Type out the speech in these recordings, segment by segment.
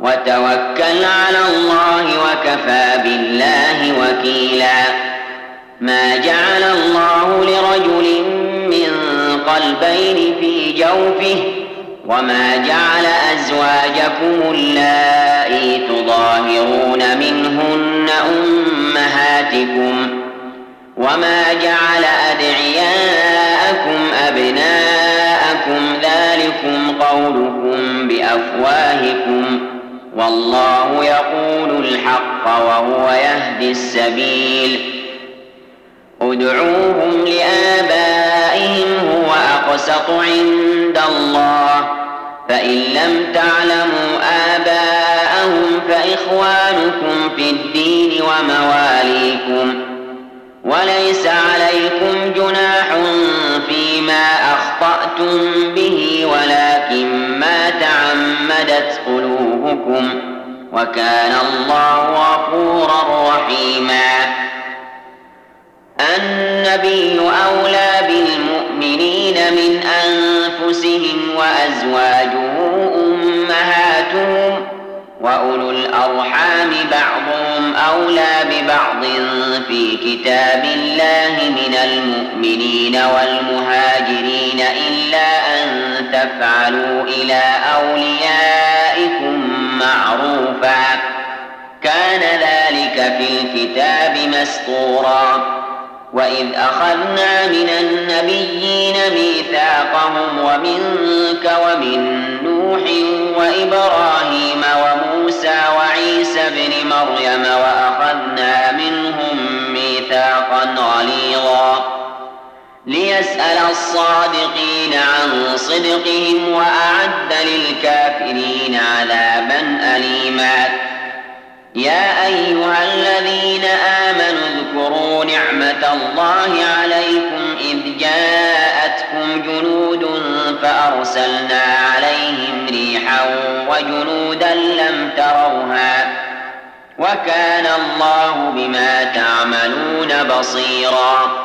وتوكل على الله وكفى بالله وكيلا. ما جعل الله لرجل من قلبين في جوفه وما جعل أزواجكم اللائي تظاهرون منهن أمهاتكم وما جعل أدعياءكم أبناءكم ذلكم قولكم بأفواهكم. والله يقول الحق وهو يهدي السبيل. ادعوهم لآبائهم هو أقسط عند الله. فإن لم تعلموا آباءهم فإخوانكم في الدين ومواليكم. وليس عليكم جناح فيما قلوبكم وكان الله غفورا رحيما. النبي أولى بالمؤمنين من أنفسهم وأزواجه أمهاتهم وأولو الأرحام بعضهم أولى ببعض في كتاب الله من المؤمنين والمهاجرين إلا أن تفعلوا إلى أوليائكم معروفا. كان ذلك في الكتاب مسطورا. وإذ أخذنا من النبيين ميثاقهم ومنك ومن نوح وإبراهيم وموسى وعيسى ابن مريم وأخذنا ليسأل الصادقين عن صدقهم وأعد للكافرين عذابا أليما. يا أيها الذين آمنوا اذكروا نعمة الله عليكم إذ جاءتكم جنود فأرسلنا عليهم ريحا وجنودا لم تروها وكان الله بما تعملون بصيرا.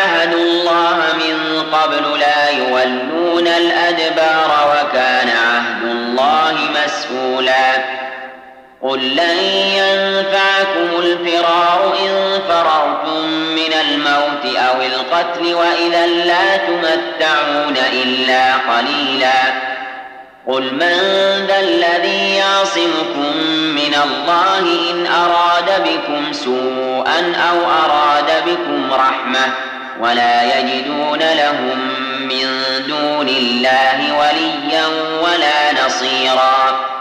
الأدبار وكان عهد الله مسؤولا. قل لن ينفعكم الفرار إن فررتم من الموت أو القتل وإذا لا تمتعون إلا قليلا. قل من ذا الذي يعصمكم من الله إن أراد بكم سوءا أو أراد بكم رحمة ولا يجدون لهم من دون الله وليا ولا نصيرا.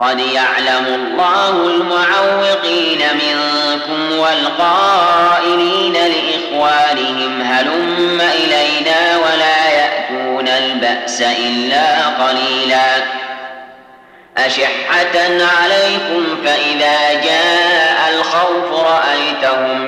قد يعلم الله المعوقين منكم والقائلين لإخوانهم هلم إلينا ولا يأتون البأس إلا قليلا. أشحة عليكم فإذا جاء الخوف رأيتهم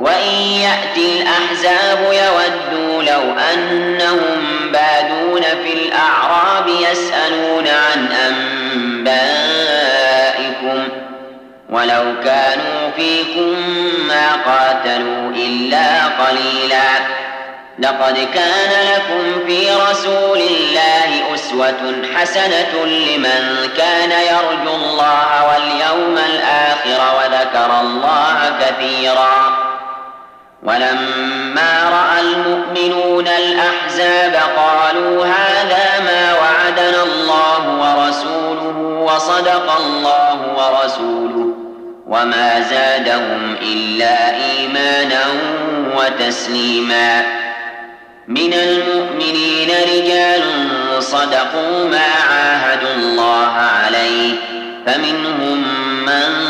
وإن يأتي الأحزاب يودوا لو أنهم بادون في الأعراب يسألون عن أنبائكم ولو كانوا فيكم ما قاتلوا إلا قليلا. لقد كان لكم في رسول الله أسوة حسنة لمن كان يرجو الله واليوم الآخر وذكر الله كثيرا. ولما رأى المؤمنون الأحزاب قالوا هذا ما وعدنا الله ورسوله وصدق الله ورسوله وما زادهم إلا إيمانا وتسليما. من المؤمنين رجال صدقوا ما عاهدوا الله عليه فمنهم من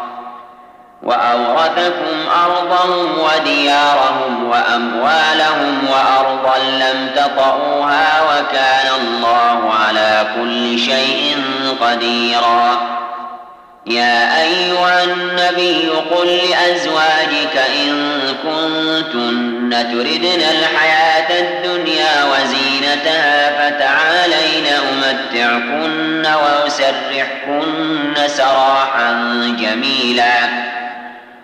وأورثكم أرضهم وديارهم وأموالهم وأرضا لم تطئوها وكان الله على كل شيء قديرا. يا أيها النبي قل لأزواجك إن كنتن تردن الحياة الدنيا وزينتها فتعالين أمتعكن وأسرحكن سراحا جميلا.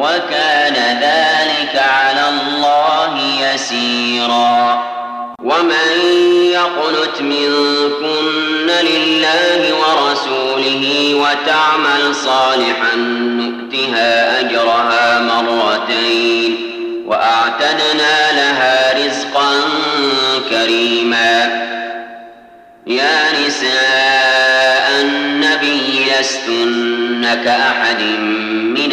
وكان ذلك على الله يسيرا. ومن يقنت منكن لله ورسوله وتعمل صالحا نؤتها أجرها مرتين وأعتدنا لها رزقا كريما. يا نساء النبي لستن كأحد من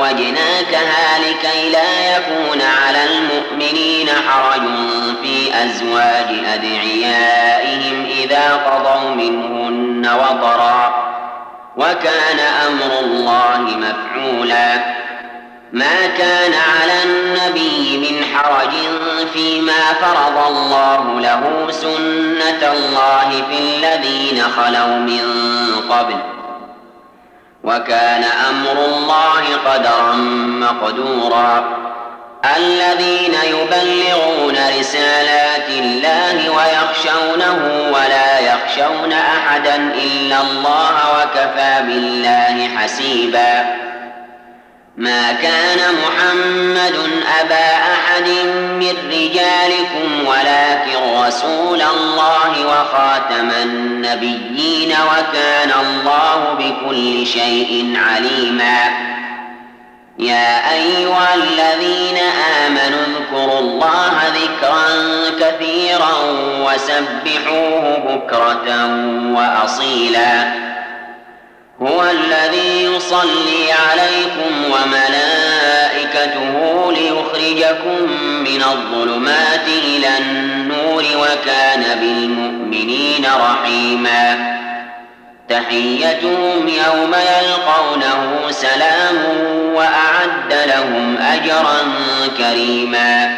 زوجناكها لكي لا يكون على المؤمنين حرج في أزواج أدعيائهم إذا قضوا منهن وطرا وكان أمر الله مفعولا ما كان على النبي من حرج فيما فرض الله له سنة الله في الذين خلوا من قبل وكان أمر الله قدرا مقدورا. الذين يبلغون رسالات الله ويخشونه ولا يخشون أحدا إلا الله وكفى بالله حسيباً. ما كان محمد أبا من رجالكم ولكن رسول الله وخاتم النبيين وكان الله بكل شيء عليما. يا أيها الذين آمنوا اذكروا الله ذكرا كثيرا وسبحوه بكرة وأصيلا. هو الذي يصلي عليكم وملائكته ليخرجكم من الظلمات إلى النور وكان بالمؤمنين رحيما. تحيتهم يوم يلقونه سلام وأعد لهم أجرا كريما.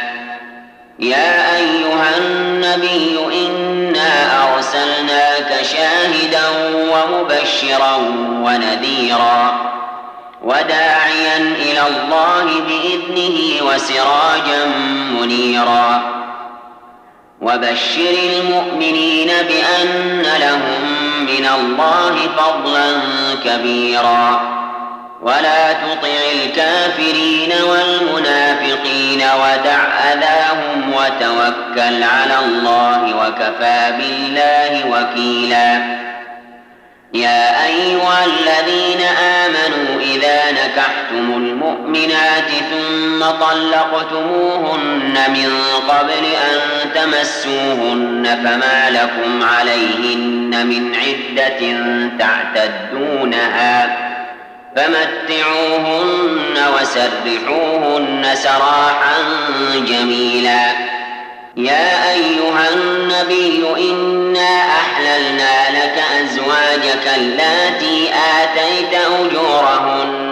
يا أيها النبي إنا أرسلناك شاهدا ومبشرا ونذيرا. وداعيا إلى الله بإذنه وسراجا منيرا. وبشر المؤمنين بأن لهم من الله فضلا كبيرا. ولا تطع الكافرين والمنافقين ودع أذاهم وتوكل على الله وكفى بالله وكيلا. يا أيها الذين نكحتم المؤمنات ثم طلقتموهن من قبل أن تمسوهن فما لكم عليهن من عدة تعتدونها فمتعوهن وسرحوهن سراحا جميلا. يا أيها النبي إنا أحللنا لك أزواجك اللاتي آتيت أجورهن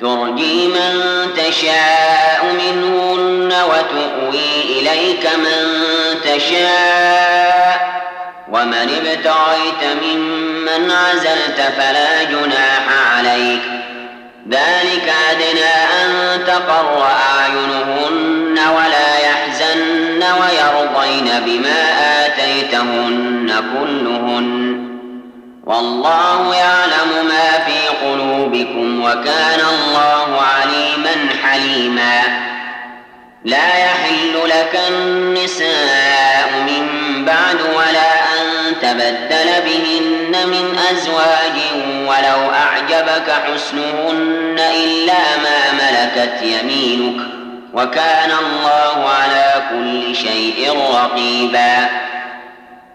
ترجي من تشاء منهن وتؤوي إليك من تشاء. ومن ابتغيت ممن عزلت فلا جناح عليك. ذلك أدنى أن تقر أعينهن ولا يحزن ويرضين بما آتيتهن كلهن. والله يعلم ما قلوبكم وكان الله عليما حليما. لا يحل لك النساء من بعد ولا أن تبدل بهن من أزواج ولو أعجبك حسنهن إلا ما ملكت يمينك. وكان الله على كل شيء رقيبا.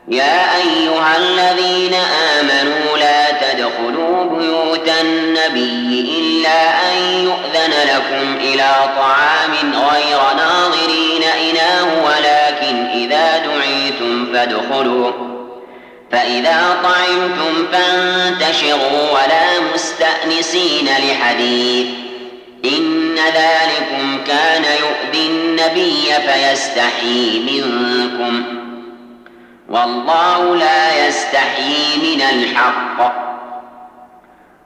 يا أيها الذين آمنوا إلى طعام غير ناظرين إناه ولكن إذا دعيتم فادخلوا. فإذا طعمتم فانتشروا ولا مستأنسين لحديث. إن ذلكم كان يؤذي النبي فيستحيي منكم. والله لا يستحيي من الحق.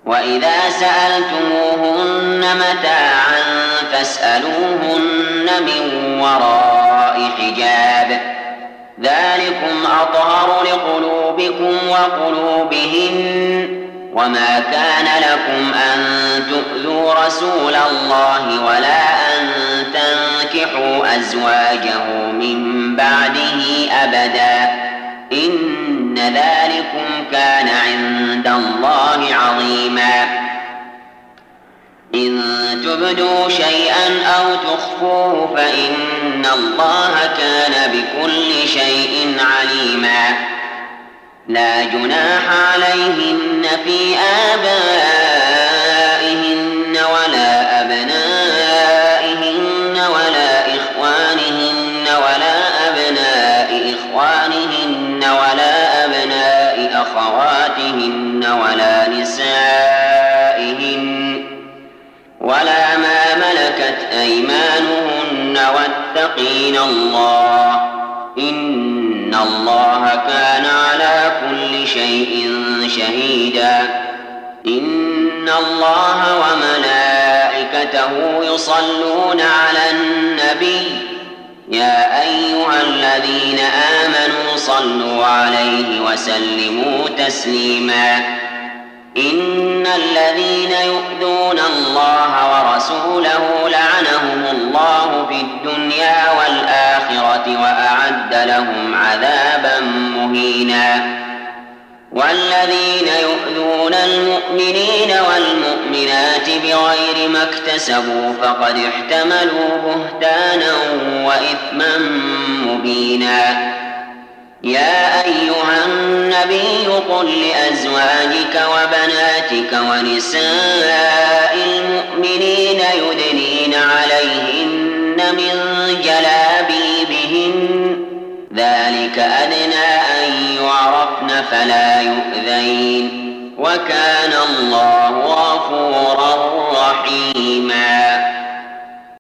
وإذا سألتموهن متاعا فاسألوهن من وراء حجاب. ذلكم أطهر لقلوبكم وقلوبهن وما كان لكم أن تؤذوا رسول الله ولا أن تنكحوا أزواجه من بعده أبدا. إن ذلكم كان عند الله تبدوا شيئا أو تخفوه فإن الله كان بكل شيء عليما. لا جناح عليهن في آبائهن الله كان على كل شيء شهيدا. إن الله وملائكته يصلون على النبي. يا أيها الذين آمنوا صلوا عليه وسلموا تسليما. إن الذين يؤذون الله ورسوله لعنهم الله في الدنيا والآخرة وأعد لهم عذابا مهينا. والذين يؤذون المؤمنين والمؤمنات بغير ما اكتسبوا فقد احتملوا بهتانا وإثما مبينا. يا أيها النبي قل لأزواجك وبناتك ونساء المؤمنين يدنين عليهن فلا يؤذين وكان الله غفورا رحيما.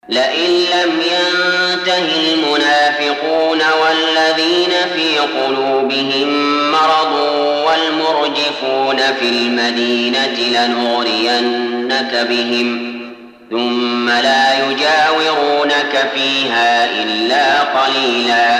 لئن لم ينته المنافقون والذين في قلوبهم مرض والمرجفون في المدينة لنغرينك بهم ثم لا يجاورونك فيها إلا قليلا.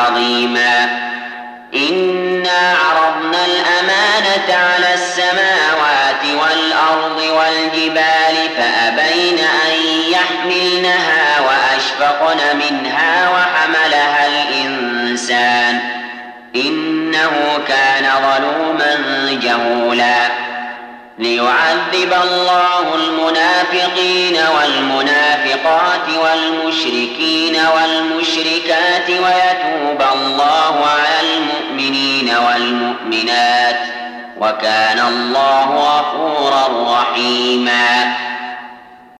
يحملنها وأشفقن منها وحملها الإنسان. إنه كان ظلوما جهولا. ليعذب الله المنافقين والمنافقات والمشركين والمشركات ويتوب الله على المؤمنين والمؤمنات. وكان الله غفورا رحيما.